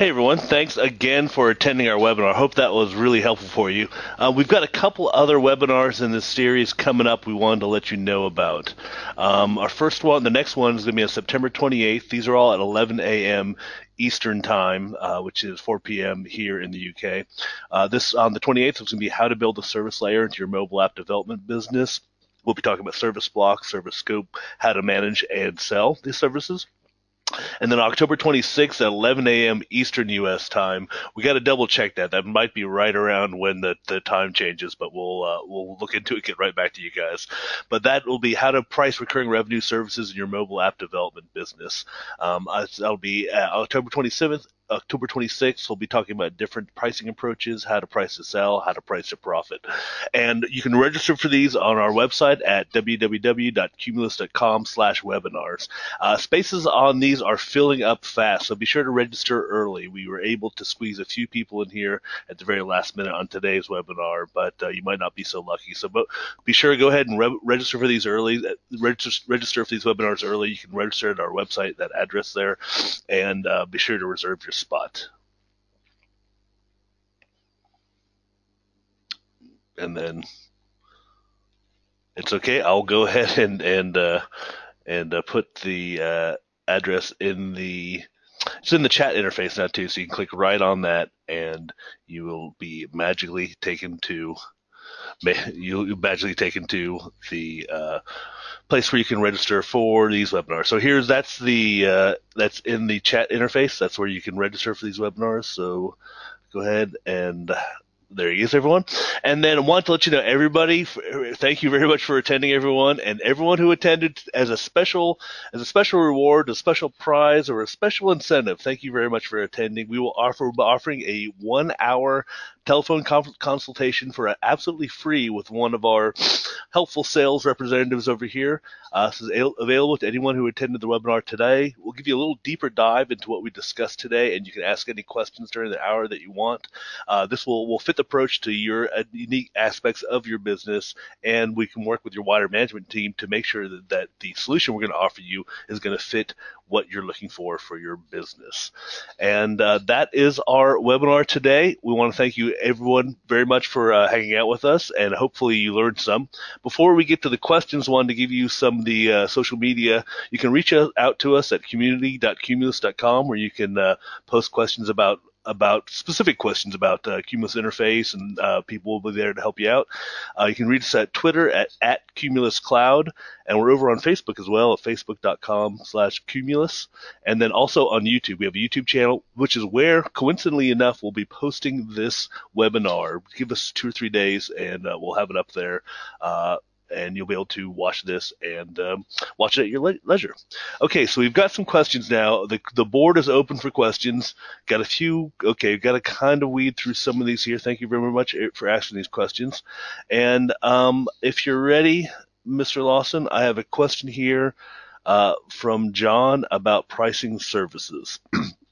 Hey everyone, thanks again for attending our webinar. I hope that was really helpful for you. Uh, we've got a couple other webinars in this series coming up we wanted to let you know about. Um, our first one, the next one is going to be on September 28th. These are all at 11 a.m. Eastern Time, uh, which is 4 p.m. here in the UK. Uh, this on the 28th is going to be how to build a service layer into your mobile app development business. We'll be talking about service block, service scope, how to manage and sell these services. And then October 26th at 11 a.m. Eastern U.S. time. We got to double check that. That might be right around when the, the time changes, but we'll uh, we'll look into it. Get right back to you guys. But that will be how to price recurring revenue services in your mobile app development business. Um, that'll be uh, October 27th October 26th, we'll be talking about different pricing approaches, how to price to sell, how to price to profit. And you can register for these on our website at www.kumulos.com slash webinars. Uh, spaces on these are filling up fast, so be sure to register early. We were able to squeeze a few people in here at the very last minute on today's webinar, but uh, you might not be so lucky. So be sure to go ahead and re- register for these early. Register, register for these webinars early. You can register at our website, that address there, and uh, be sure to reserve your spot. And then it's okay. I'll go ahead and and uh, and uh, put the uh, address in the it's in the chat interface now too, so you can click right on that, and you will be magically taken to you'll magically taken to the uh, place where you can register for these webinars. So here's that's the uh, that's in the chat interface. That's where you can register for these webinars. So go ahead and there he is, everyone. And then I want to let you know, everybody, thank you very much for attending, everyone, and everyone who attended as a special, as a special reward, a special prize, or a special incentive. Thank you very much for attending. We will offer offering a one-hour telephone consultation for absolutely free with one of our helpful sales representatives over here. Uh, this is available to anyone who attended the webinar today. We'll give you a little deeper dive into what we discussed today, and you can ask any questions during the hour that you want. Uh, this will, will fit approach to your uh, unique aspects of your business, and we can work with your wider management team to make sure that, that the solution we're going to offer you is going to fit what you're looking for for your business. And uh, that is our webinar today. We want to thank you everyone very much for uh, hanging out with us, and hopefully you learned some. Before we get to the questions, I wanted to give you some of the uh, social media. You can reach out to us at community.kumulos.com where you can uh, post questions about about specific questions about uh, Kumulos interface, and uh, people will be there to help you out. Uh, you can reach us at Twitter at, at Kumulos Cloud, and we're over on Facebook as well at facebook.com slash Kumulos. And then also on YouTube, we have a YouTube channel, which is where, coincidentally enough, we'll be posting this webinar. Give us two or three days, and uh, we'll have it up there uh, and you'll be able to watch this and um, watch it at your le- leisure. Okay, so we've got some questions now. The the board is open for questions. Got a few. Okay, got to kind of weed through some of these here. Thank you very much eh, for asking these questions. And um, if you're ready, Mr. Lawson, I have a question here uh, from John about pricing services.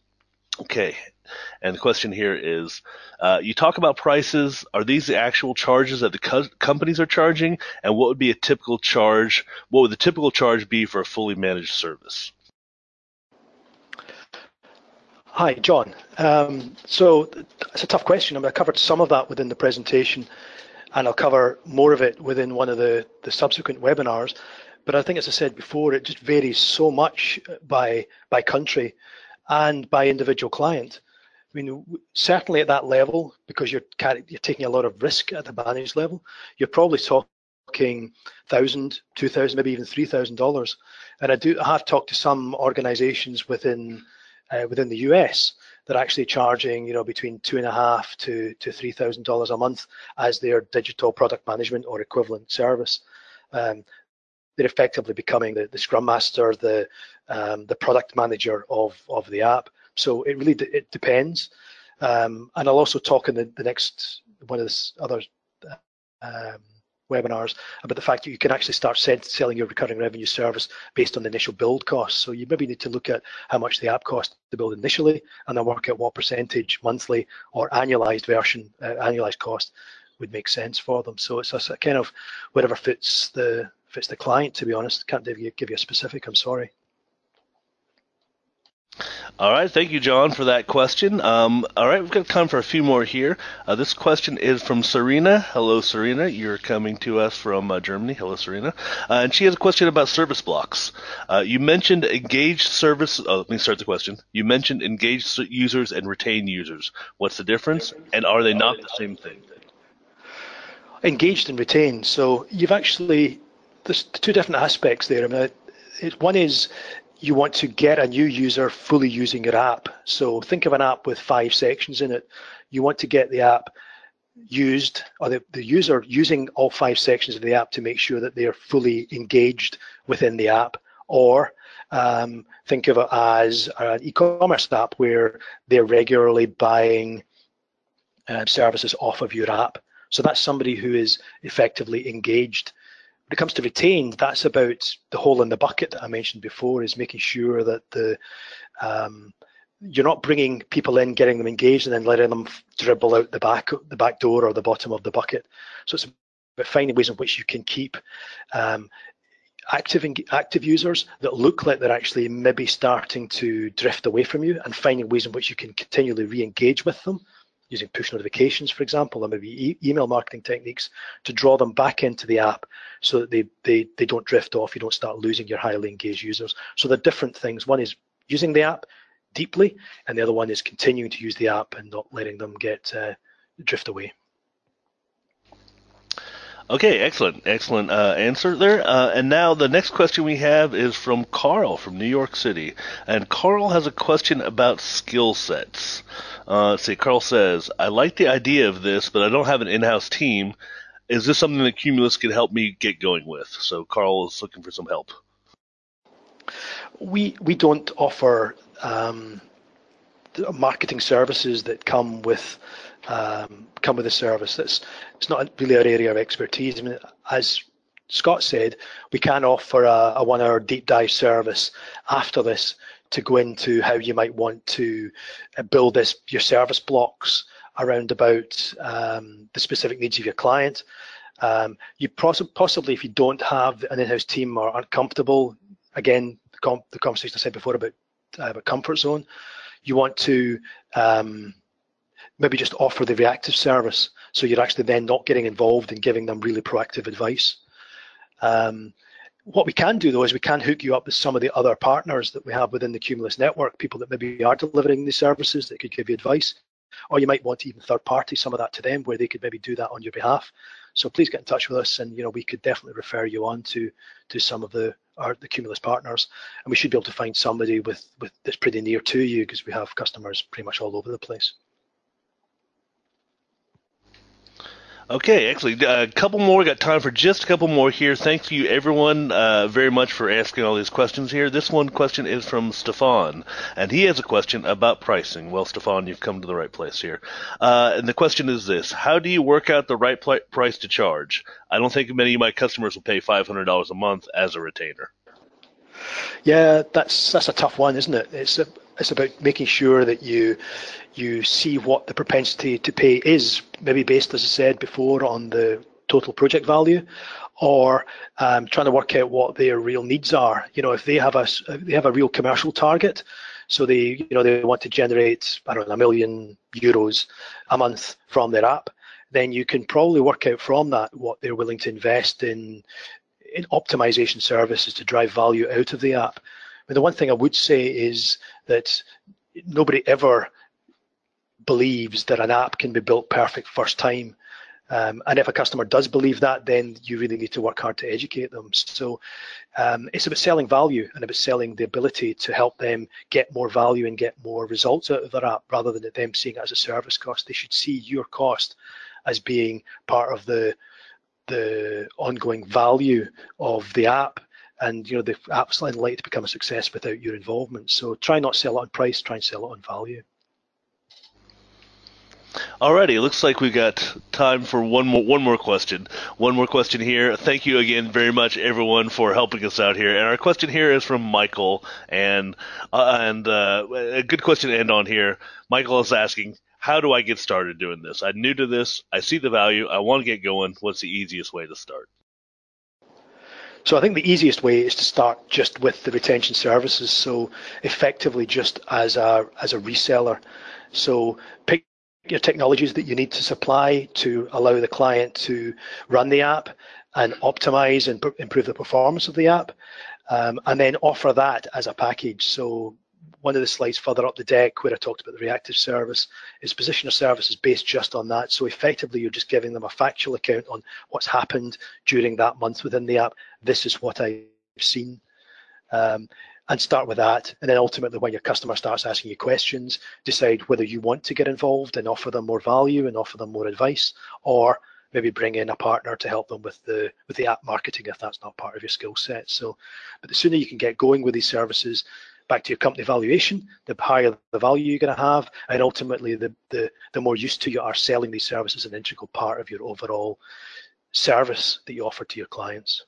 okay, and the question here is, uh, you talk about prices. Are these the actual charges that the co- companies are charging? And what would be a typical charge? What would the typical charge be for a fully managed service? Hi, John. Um, so it's a tough question. I, mean, I covered some of that within the presentation. and I'll cover more of it within one of the, the subsequent webinars. But I think, as I said before, it just varies so much by by country and by individual client. Mean, certainly at that level, because you're you're taking a lot of risk at the managed level, you're probably talking thousand, two thousand, maybe even three thousand dollars. And I do I have talked to some organisations within uh, within the US that are actually charging, you know, between two and a half to to three thousand dollars a month as their digital product management or equivalent service. Um, they're effectively becoming the, the scrum master, the um, the product manager of of the app. So it really it depends. Um, and I'll also talk in the, the next one of the other um, webinars about the fact that you can actually start selling your recurring revenue service based on the initial build cost. So you maybe need to look at how much the app cost to build initially, and then work out what percentage monthly or annualized version, uh, annualized cost would make sense for them. So it's a, a kind of whatever fits the fits the client. To be honest, can't give you, give you a specific. I'm sorry. All right, thank you, John, for that question. Um, all right, we've got time for a few more here. Uh, this question is from Serena. Hello, Serena. You're coming to us from uh, Germany. Hello, Serena. Uh, and she has a question about service blocks. Uh, you mentioned engaged service. Oh, let me start the question. You mentioned engaged users and retained users. What's the difference, and are they not the same thing? Engaged and retained. So you've actually there's two different aspects there. I mean, one is you want to get a new user fully using your app. So think of an app with five sections in it. You want to get the app used or the, the user using all five sections of the app to make sure that they are fully engaged within the app. Or um, think of it as an e-commerce app where they're regularly buying uh, services off of your app. So that's somebody who is effectively engaged when it comes to retained, that's about the hole in the bucket that I mentioned before, is making sure that the um, you're not bringing people in, getting them engaged, and then letting them dribble out the back the back door or the bottom of the bucket. So it's about finding ways in which you can keep um, active active users that look like they're actually maybe starting to drift away from you, and finding ways in which you can continually re-engage with them using push notifications, for example, or maybe e email marketing techniques to draw them back into the app so that they, they, they don't drift off, you don't start losing your highly engaged users. So they're different things. One is using the app deeply, and the other one is continuing to use the app and not letting them get uh, drift away. Okay, excellent, excellent uh, answer there. Uh, and now the next question we have is from Carl from New York City, and Carl has a question about skill sets. Uh, see, Carl says, "I like the idea of this, but I don't have an in-house team. Is this something that Kumulos could help me get going with?" So Carl is looking for some help. We we don't offer um, marketing services that come with um, come with a service. That's it's not really our area of expertise. I mean, as Scott said, we can offer a, a one-hour deep dive service after this to go into how you might want to uh, build this your service blocks around about um, the specific needs of your client. Um, you possibly, if you don't have an in-house team or aren't comfortable, again, the, com the conversation I said before about, uh, about comfort zone, you want to um, maybe just offer the reactive service. So you're actually then not getting involved in giving them really proactive advice. Um, what we can do though is we can hook you up with some of the other partners that we have within the Kumulos network, people that maybe are delivering these services that could give you advice. Or you might want to even third party some of that to them where they could maybe do that on your behalf. So please get in touch with us and you know we could definitely refer you on to to some of the our the Kumulos partners. And we should be able to find somebody with, with that's pretty near to you because we have customers pretty much all over the place. Okay, actually, a couple more. We got time for just a couple more here. Thank you, everyone, uh, very much for asking all these questions here. This one question is from Stefan, and he has a question about pricing. Well, Stefan, you've come to the right place here. Uh, and the question is this: How do you work out the right pl- price to charge? I don't think many of my customers will pay five hundred dollars a month as a retainer. Yeah, that's that's a tough one, isn't it? It's a, it's about making sure that you you see what the propensity to pay is, maybe based, as I said before, on the total project value, or um, trying to work out what their real needs are. You know, if they have a they have a real commercial target, so they you know they want to generate I don't know a million euros a month from their app, then you can probably work out from that what they're willing to invest in in optimization services to drive value out of the app. The one thing I would say is that nobody ever believes that an app can be built perfect first time. Um, and if a customer does believe that, then you really need to work hard to educate them. So um, it's about selling value and about selling the ability to help them get more value and get more results out of their app rather than them seeing it as a service cost. They should see your cost as being part of the the ongoing value of the app and you know the app's unlikely to become a success without your involvement. So try not sell it on price, try and sell it on value. Alrighty, looks like we've got time for one more one more question. One more question here. Thank you again very much, everyone, for helping us out here. And our question here is from Michael, and uh, and uh, a good question to end on here. Michael is asking, how do I get started doing this? I'm new to this. I see the value. I want to get going. What's the easiest way to start? So I think the easiest way is to start just with the retention services. So effectively just as a as a reseller. So pick your technologies that you need to supply to allow the client to run the app and optimize and improve the performance of the app, um, and then offer that as a package. So one of the slides further up the deck where I talked about the reactive service is positioner is based just on that. So effectively, you're just giving them a factual account on what's happened during that month within the app. This is what I've seen. Um, and start with that. And then ultimately, when your customer starts asking you questions, decide whether you want to get involved and offer them more value and offer them more advice, or maybe bring in a partner to help them with the with the app marketing if that's not part of your skill set. So, but the sooner you can get going with these services, back to your company valuation, the higher the value you're going to have, and ultimately the the the more used to you are selling these services an integral part of your overall service that you offer to your clients.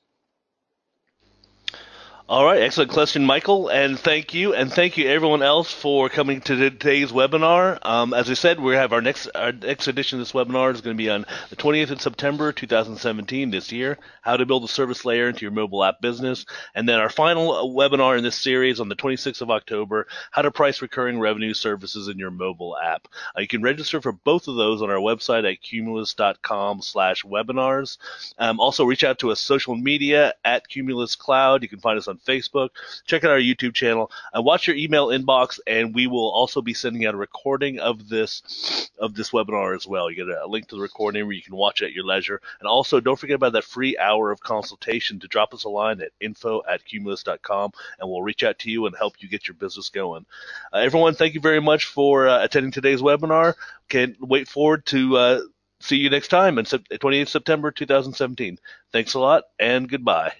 All right, excellent question, Michael, and thank you, and thank you everyone else for coming to today's webinar. Um, as I said, we have our next our next edition of this webinar is going to be on the 20th of September 2017 this year. How to build a service layer into your mobile app business, and then our final uh, webinar in this series on the 26th of October. How to price recurring revenue services in your mobile app. Uh, you can register for both of those on our website at kumulos.com/webinars. Um, also, reach out to us social media at Kumulos Cloud. You can find us on Facebook. Check out our YouTube channel. and watch your email inbox, and we will also be sending out a recording of this of this webinar as well. You get a, link to the recording where you can watch at your leisure. And also, don't forget about that free hour of consultation to drop us a line at info at kumulos.com, and we'll reach out to you and help you get your business going. Uh, everyone, thank you very much for uh, attending today's webinar. Can't wait forward to uh, see you next time on 28th September 2017. Thanks a lot, and goodbye.